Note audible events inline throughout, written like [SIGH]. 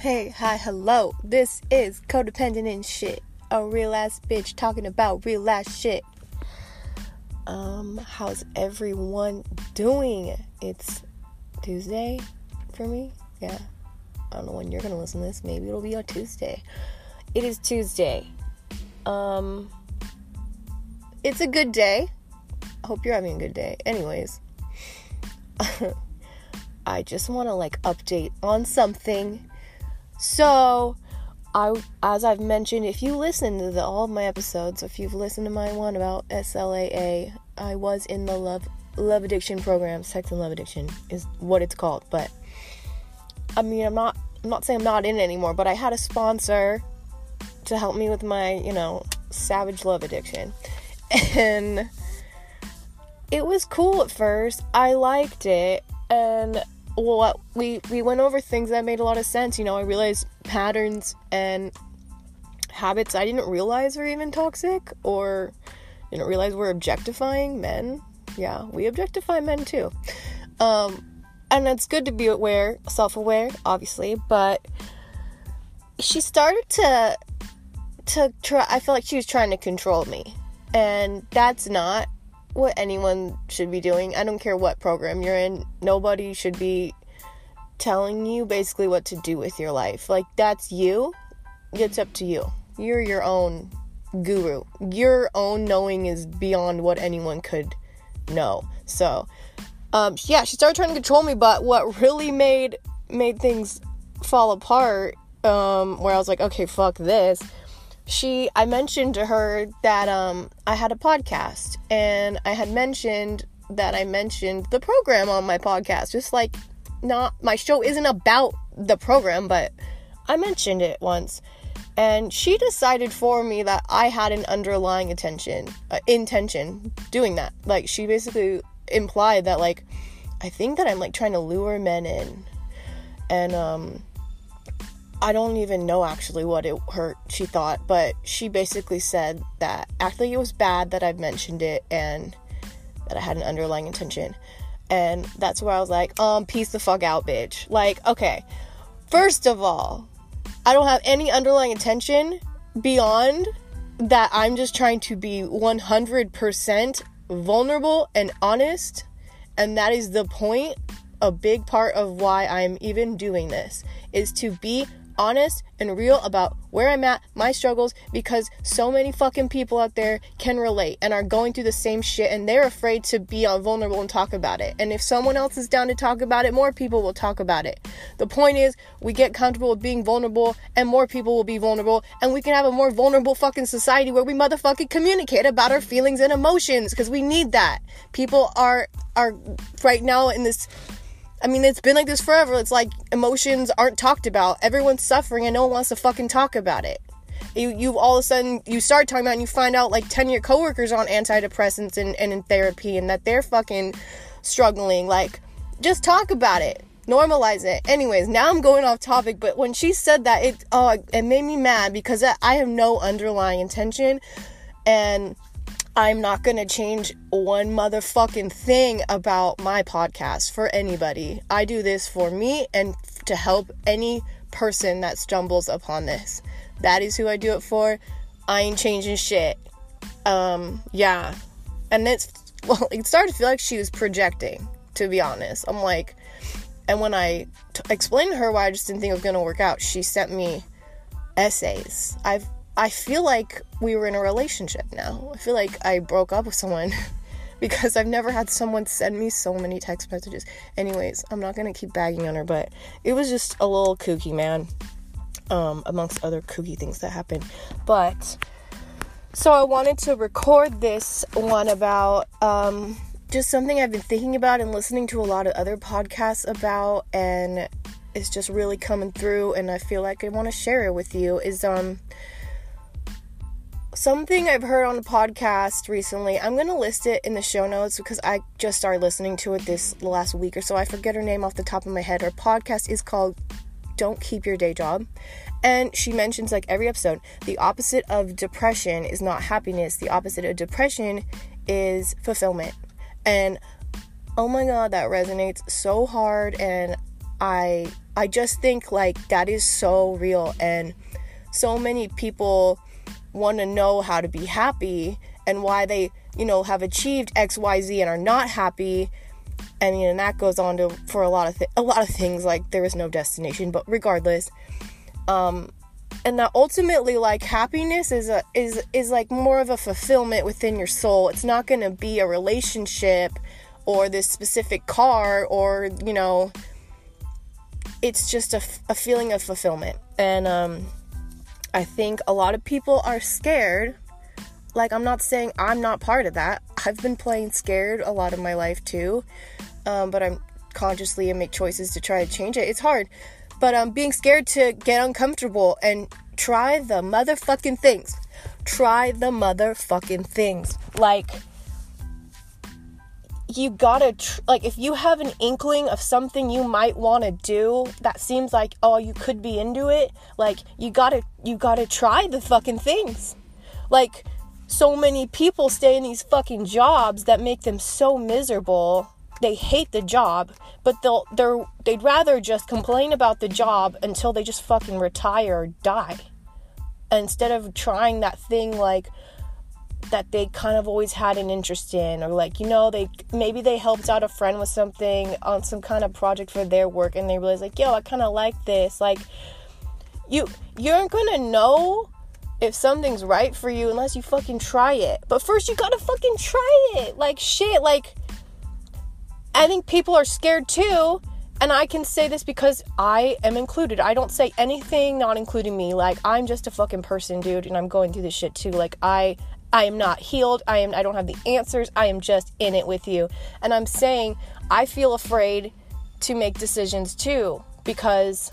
hey, hi, hello. This is Codependent and Shit. A real ass bitch talking about real ass shit. Um, how's everyone doing? It's Tuesday for me. Yeah. I don't know when you're gonna listen to this. Maybe it'll be on Tuesday. It is Tuesday. Um, it's a good day. I hope you're having a good day. Anyways, [LAUGHS] I just want to like update on something. So, I as I've mentioned, if you listen to the, all of my episodes, if you've listened to my one about SLAA, I was in the love love addiction program. Sex and love addiction is what it's called. But I mean, I'm not I'm not saying I'm not in anymore, but I had a sponsor to help me with my, you know, savage love addiction. [LAUGHS] And it was cool at first. I liked it and well, we we went over things that made a lot of sense. You know, I realized patterns and habits I didn't realize were even toxic or didn't realize we're objectifying men. Yeah, we objectify men too. Um, and it's good to be aware, self-aware, obviously, but she started to to try I feel like she was trying to control me. And that's not what anyone should be doing. I don't care what program you're in. Nobody should be telling you basically what to do with your life. Like that's you. It's up to you. You're your own guru. Your own knowing is beyond what anyone could know. So, um, yeah, she started trying to control me, but what really made made things fall apart, um, where I was like, okay, fuck this. She, I mentioned to her that um, I had a podcast, and I had mentioned that I mentioned the program on my podcast, just like not my show isn't about the program, but I mentioned it once. And she decided for me that I had an underlying attention, uh, intention doing that. Like she basically implied that like I think that I'm like trying to lure men in. And um I don't even know actually what it hurt she thought, but she basically said that actually it was bad that I've mentioned it and that I had an underlying intention. And that's where I was like, um, peace the fuck out, bitch. Like, okay, first of all, I don't have any underlying intention beyond that I'm just trying to be 100% vulnerable and honest. And that is the point, a big part of why I'm even doing this, is to be honest and real about where I'm at, my struggles, because so many fucking people out there can relate and are going through the same shit and they're afraid to be vulnerable and talk about it. And if someone else is down to talk about it, more people will talk about it. The point is, we get comfortable with being vulnerable and more people will be vulnerable and we can have a more vulnerable fucking society where we motherfucking communicate about our feelings and emotions because we need that. People are are right now in this I mean, it's been like this forever. It's like emotions aren't talked about. Everyone's suffering and no one wants to fucking talk about it. You, you all of a sudden, you start talking about and you find out like 10 year coworkers on antidepressants and, and in therapy and that they're fucking struggling. Like, just talk about it. Normalize it. Anyways, now I'm going off topic, but when she said that, it, oh, it made me mad because I have no underlying intention and I'm not gonna change one motherfucking thing about my podcast for anybody. I do this for me and to help any person that stumbles upon this. That is who I do it for. I ain't changing shit. Um, yeah. And it's, [LAUGHS] well, it started to feel like she was projecting, to be honest. I'm like, and when I t- explained to her why I just didn't think it was gonna work out, she sent me essays. I've I feel like we were in a relationship now. I feel like I broke up with someone [LAUGHS] because I've never had someone send me so many text messages. Anyways, I'm not gonna keep bagging on her, but it was just a little kooky, man. Um, amongst other kooky things that happened. But so I wanted to record this one about um, just something I've been thinking about and listening to a lot of other podcasts about, and it's just really coming through. And I feel like I want to share it with you. Is um something I've heard on a podcast recently. I'm going to list it in the show notes because I just started listening to it this last week or so. I forget her name off the top of my head. Her podcast is called Don't Keep Your Day Job. And she mentions, like every episode, the opposite of depression is not happiness. The opposite of depression is fulfillment. And oh my god, that resonates so hard. And I I just think like that is so real and so many people want to know how to be happy and why they, you know, have achieved XYZ and are not happy. I mean, and that goes on to for a lot of a lot of things like there is no destination, but regardless, um and that ultimately like happiness is a is is like more of a fulfillment within your soul. It's not going to be a relationship or this specific car or, you know, it's just a, a feeling of fulfillment. And um I think a lot of people are scared. Like, I'm not saying I'm not part of that. I've been playing scared a lot of my life too, um, but I'm consciously and make choices to try to change it. It's hard, but I'm um, being scared to get uncomfortable and try the motherfucking things. Try the motherfucking things. Like, you gotta tr- like if you have an inkling of something you might want to do that seems like oh you could be into it like you gotta you gotta try the fucking things. Like so many people stay in these fucking jobs that make them so miserable. They hate the job but they'll they're they'd rather just complain about the job until they just fucking retire or die. Instead of trying that thing like that they kind of always had an interest in or like you know they maybe they helped out a friend with something on some kind of project for their work and they realized like yo i kind of like this like you you aren't gonna know if something's right for you unless you fucking try it but first you gotta fucking try it like shit like i think people are scared too and I can say this because I am included. I don't say anything not including me. Like I'm just a fucking person, dude, and I'm going through this shit too. Like I I am not healed. I am I don't have the answers. I am just in it with you. And I'm saying I feel afraid to make decisions too because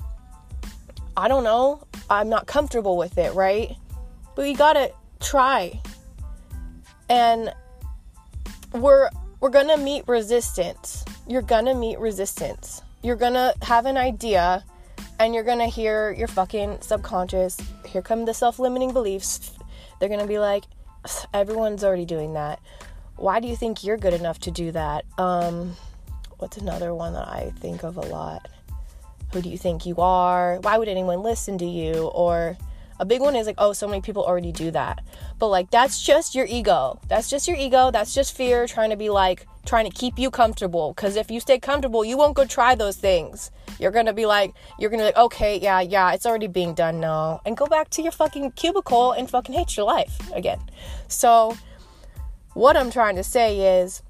I don't know. I'm not comfortable with it, right? But you got to try. And we're we're going to meet resistance. You're going to meet resistance. You're going to have an idea and you're going to hear your fucking subconscious. Here come the self-limiting beliefs. They're going to be like, everyone's already doing that. Why do you think you're good enough to do that? Um, what's another one that I think of a lot? Who do you think you are? Why would anyone listen to you? Or a big one is like, oh, so many people already do that. But like, that's just your ego. That's just your ego. That's just fear trying to be like, trying to keep you comfortable. Because if you stay comfortable, you won't go try those things. You're gonna be like, you're gonna be like, okay, yeah, yeah, it's already being done now, and go back to your fucking cubicle and fucking hate your life again. So, what I'm trying to say is,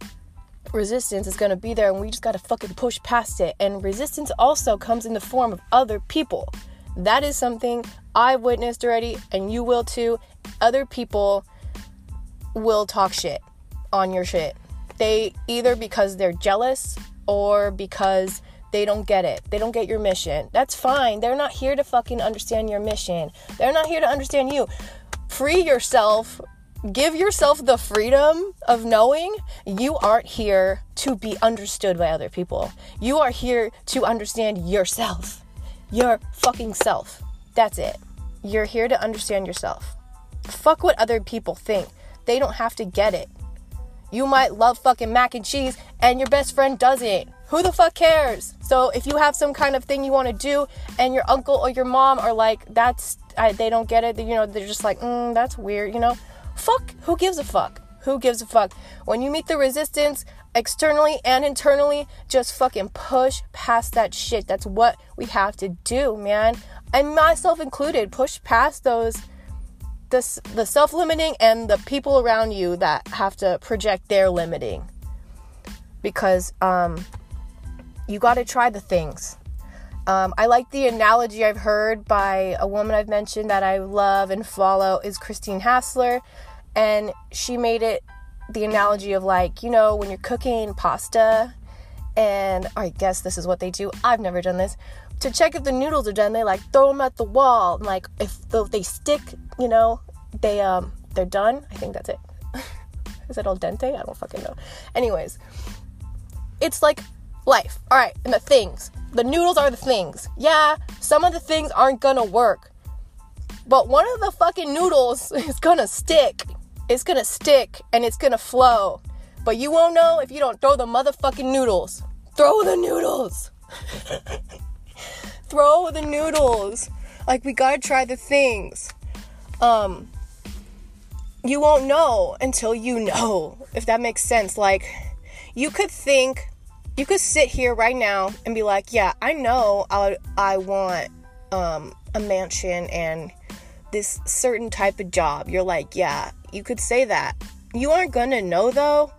resistance is gonna be there, and we just gotta fucking push past it. And resistance also comes in the form of other people. That is something I've witnessed already, and you will too. Other people will talk shit on your shit. They either because they're jealous or because they don't get it. They don't get your mission. That's fine. They're not here to fucking understand your mission. They're not here to understand you. Free yourself. Give yourself the freedom of knowing you aren't here to be understood by other people. You are here to understand yourself. Your fucking self. That's it. You're here to understand yourself. Fuck what other people think. They don't have to get it. You might love fucking mac and cheese and your best friend doesn't who the fuck cares? So if you have some kind of thing you want to do and your uncle or your mom are like, that's, I, they don't get it, you know, they're just like, mm, that's weird, you know, fuck, who gives a fuck? Who gives a fuck? When you meet the resistance externally and internally, just fucking push past that shit. That's what we have to do, man. And myself included, push past those the, the self-limiting and the people around you that have to project their limiting because um you got to try the things. Um, I like the analogy I've heard by a woman I've mentioned that I love and follow is Christine Hassler, and she made it the analogy of like you know when you're cooking pasta, and I guess this is what they do. I've never done this. To check if the noodles are done, they like throw them at the wall, and like if they stick, you know, they um they're done. I think that's it. [LAUGHS] is it al dente? I don't fucking know. Anyways, it's like life. All right, and the things. The noodles are the things. Yeah, some of the things aren't gonna work. But one of the fucking noodles [LAUGHS] is gonna stick. It's gonna stick and it's gonna flow. But you won't know if you don't throw the motherfucking noodles. Throw the noodles. [LAUGHS] throw the noodles. Like we gotta try the things. Um you won't know until you know, if that makes sense. Like you could think you could sit here right now and be like, "Yeah, I know I I want um a mansion and this certain type of job." You're like, "Yeah, you could say that." You aren't to know though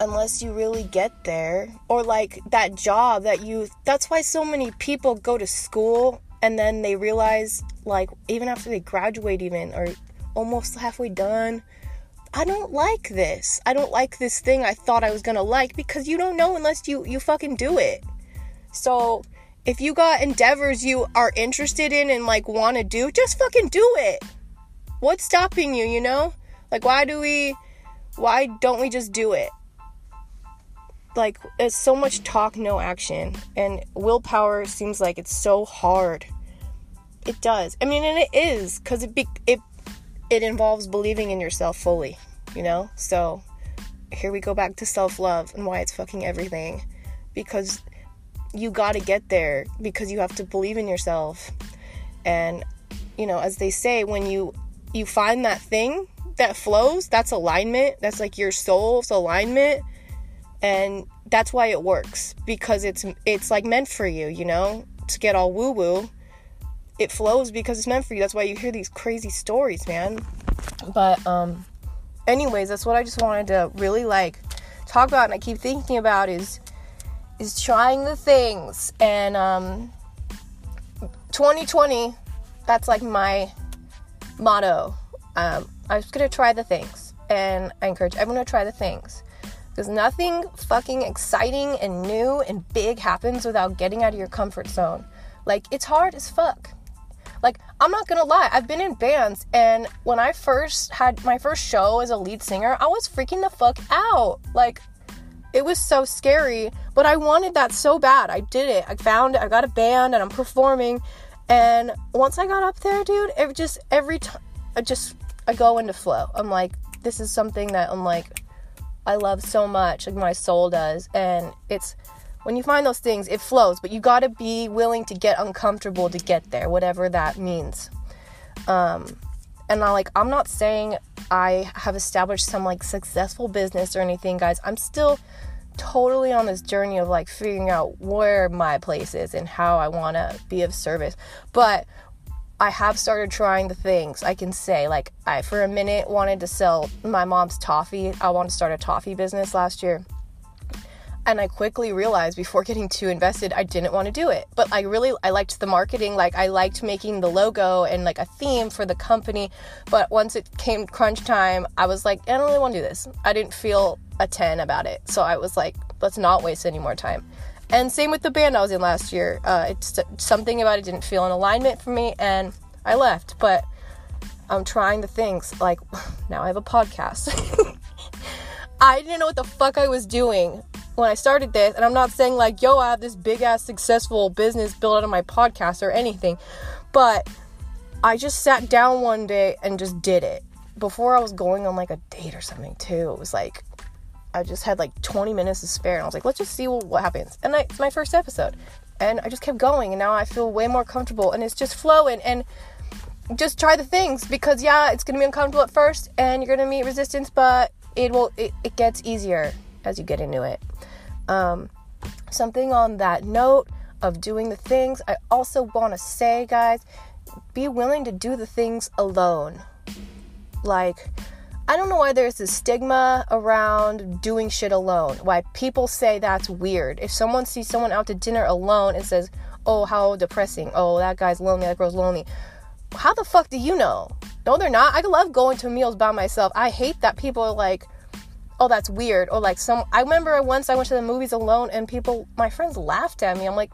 unless you really get there or like that job that you that's why so many people go to school and then they realize like even after they graduate even or almost halfway done I don't like this. I don't like this thing I thought I was going to like because you don't know unless you you fucking do it. So, if you got endeavors you are interested in and like want to do, just fucking do it. What's stopping you, you know? Like why do we why don't we just do it? Like it's so much talk, no action, and willpower seems like it's so hard. It does. I mean, and it is cuz it be, it it involves believing in yourself fully, you know? So here we go back to self love and why it's fucking everything. Because you gotta get there because you have to believe in yourself. And, you know, as they say, when you you find that thing that flows, that's alignment. That's like your soul's alignment. And that's why it works. Because it's it's like meant for you, you know? To get all woo woo it flows because it's meant for you. That's why you hear these crazy stories, man. But um anyways, that's what I just wanted to really like talk about and I keep thinking about is is trying the things and um 2020 that's like my motto. Um I'm just going to try the things and I encourage everyone to try the things because nothing fucking exciting and new and big happens without getting out of your comfort zone. Like it's hard as fuck. Like, I'm not gonna lie, I've been in bands, and when I first had my first show as a lead singer, I was freaking the fuck out. Like, it was so scary, but I wanted that so bad. I did it. I found. I got a band, and I'm performing. And once I got up there, dude, it just every time I just I go into flow. I'm like, this is something that I'm like, I love so much, like my soul does, and it's when you find those things, it flows, but you got to be willing to get uncomfortable to get there, whatever that means. Um, and I like, I'm not saying I have established some like successful business or anything, guys. I'm still totally on this journey of like figuring out where my place is and how I want to be of service. But I have started trying the things I can say. Like, I for a minute wanted to sell my mom's toffee. I wanted to start a toffee business last year and I quickly realized before [LAUGHS] getting too invested I didn't want to do it. But I really I liked the marketing, like I liked making the logo and like a theme for the company, but once it came crunch time, I was like, I don't really want to do this. I didn't feel a 10 about it. So I was like, let's not waste any more time. And same with the band I was in last year. Uh, it's something about it didn't feel in alignment for me and I left, but I'm trying the things like [SIGHS] now I have a podcast. [LAUGHS] I didn't know what the fuck I was doing when I started this, and I'm not saying like, yo, I have this big ass successful business built out of my podcast or anything, but I just sat down one day and just did it. Before I was going on like a date or something too, it was like I just had like 20 minutes to spare, and I was like, let's just see what, happens. And I, it's my first episode, and I just kept going, and now I feel way more comfortable, and it's just flowing, and just try the things because yeah, it's gonna be uncomfortable at first, and you're gonna meet resistance, but it will it, it gets easier as you get into it. Um, something on that note of doing the things, I also want to say, guys, be willing to do the things alone. Like, I don't know why there's this stigma around doing shit alone. Why people say that's weird. If someone sees someone out to dinner alone and says, oh, how depressing. Oh, that guy's lonely. That girl's lonely. How the fuck do you know? No, they're not. I love going to meals by myself. I hate that people are like, oh that's weird or like some i remember once i went to the movies alone and people my friends laughed at me i'm like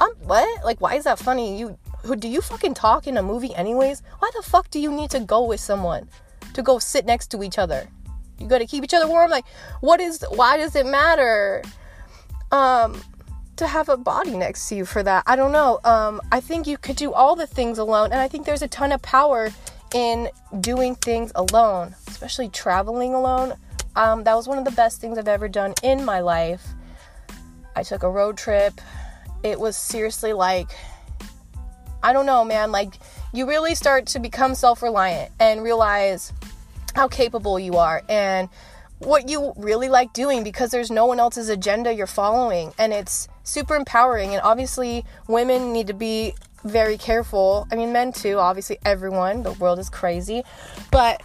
i'm what like why is that funny you who do you fucking talk in a movie anyways why the fuck do you need to go with someone to go sit next to each other. You gotta keep each other warm like what is why does it matter um to have a body next to you for that? I don't know. Um i think you could do all the things alone and i think there's a ton of power in doing things alone especially traveling alone. Um, that was one of the best things I've ever done in my life. I took a road trip. It was seriously like I don't know, man, like you really start to become self-reliant and realize how capable you are and what you really like doing because there's no one else's agenda you're following and it's super empowering and obviously women need to be very careful. I mean men too obviously everyone the world is crazy but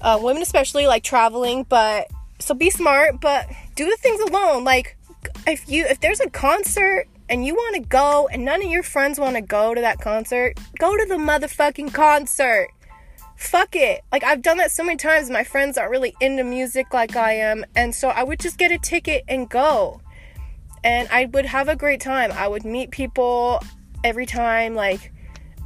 uh, women especially like traveling but so be smart but do the things alone. Like if you if there's a concert and you want to go and none of your friends want to go to that concert go to the motherfucking concert fuck it. Like I've done that so many times. My friends aren't really into music like I am, and so I would just get a ticket and go. And I would have a great time. I would meet people every time like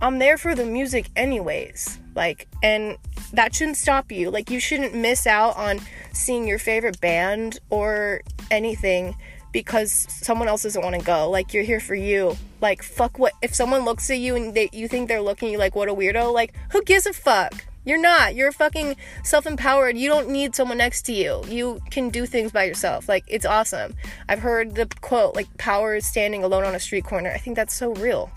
I'm there for the music anyways. Like and that shouldn't stop you. Like you shouldn't miss out on seeing your favorite band or anything because someone else doesn't want to go. Like you're here for you. Like fuck what if someone looks at you and they, you think they're looking at you like what a weirdo. Like who gives a fuck? You're not. You're fucking self-empowered. You don't need someone next to you. You can do things by yourself. Like it's awesome. I've heard the quote like power is standing alone on a street corner. I think that's so real.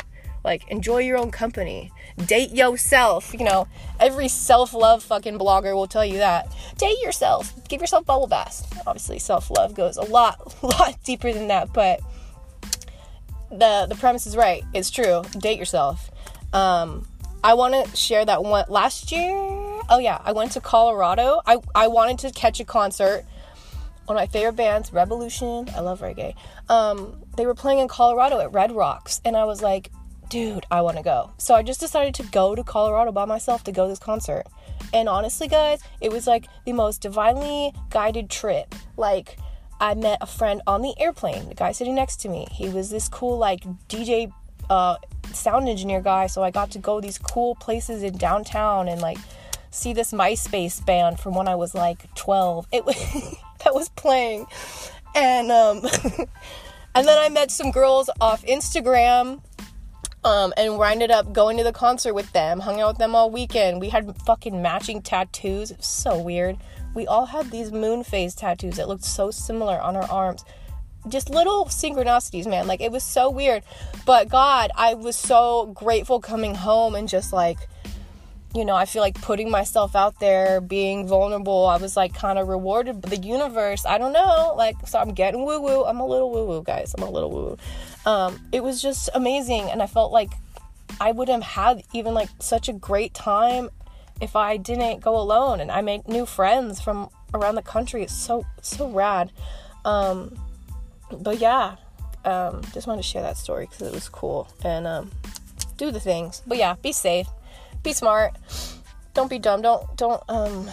Like enjoy your own company. Date yourself. You know, every self-love fucking blogger will tell you that. Date yourself. Give yourself bubble baths. Obviously, self-love goes a lot [LAUGHS] lot deeper than that, but the the premise is right. It's true. Date yourself. Um I want to share that one last year. Oh yeah, I went to Colorado. I I wanted to catch a concert. One of my favorite bands, Rebelution. I love reggae. Um, they were playing in Colorado at Red Rocks, and I was like, dude, I want to go. So I just decided to go to Colorado by myself to go to this concert. And honestly, guys, it was like the most divinely guided trip. Like, I met a friend on the airplane, the guy sitting next to me. He was this cool, like, DJ uh, sound engineer guy, so I got to go these cool places in downtown and like see this MySpace band from when I was like 12. It was [LAUGHS] that was playing, and um, [LAUGHS] and then I met some girls off Instagram. Um, and we ended up going to the concert with them, hung out with them all weekend. We had fucking matching tattoos. So weird. We all had these moon phase tattoos that looked so similar on our arms just little synchronicities, man. Like it was so weird. But God, I was so grateful coming home and just like, you know, I feel like putting myself out there, being vulnerable. I was like kind of rewarded by the universe. I don't know. Like, so I'm getting woo woo. I'm a little woo woo, guys. I'm a little woo woo. Um, it was just amazing. And I felt like I would have had even like such a great time if I didn't go alone. And I made new friends from around the country. It's so, so rad. Um, but yeah, um, just wanted to share that story because it was cool and um, do the things. But yeah, be safe, be smart, don't be dumb. Don't don't um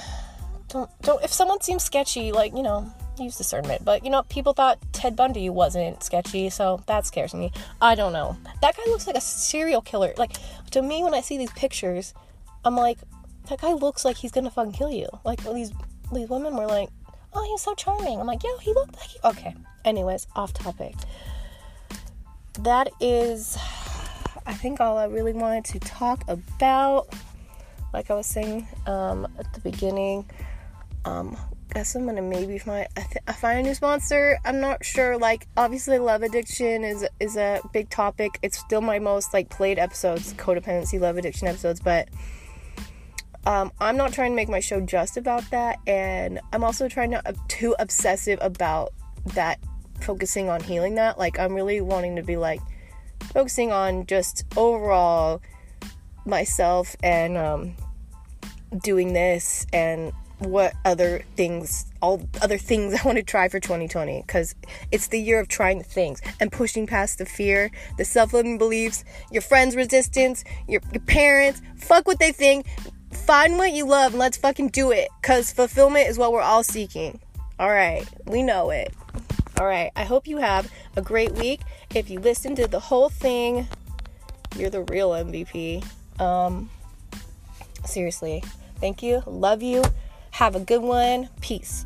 don't don't. If someone seems sketchy, like you know, use discernment. But you know, people thought Ted Bundy wasn't sketchy, so that scares me. I don't know. That guy looks like a serial killer. Like to me, when I see these pictures, I'm like, that guy looks like he's gonna fucking kill you. Like these these women were like, oh, he's so charming. I'm like, yo, he looked like he... okay. Anyways, off topic. That is, I think, all I really wanted to talk about. Like I was saying um, at the beginning, um, guess I'm gonna maybe find I, th- I find a new sponsor. I'm not sure. Like obviously, love addiction is is a big topic. It's still my most like played episodes, codependency, love addiction episodes. But um, I'm not trying to make my show just about that, and I'm also trying not uh, too obsessive about that focusing on healing that. Like, I'm really wanting to be like focusing on just overall myself and um, doing this and what other things, all other things [LAUGHS] I want to try for 2020 because it's the year of trying things and pushing past the fear, the self limiting beliefs, your friends' resistance, your, your parents. Fuck what they think. Find what you love and let's fucking do it because fulfillment is what we're all seeking. All right, we know it. All right, I hope you have a great week. If you listen to the whole thing, you're the real MVP. Um, seriously, thank you. Love you. Have a good one. Peace.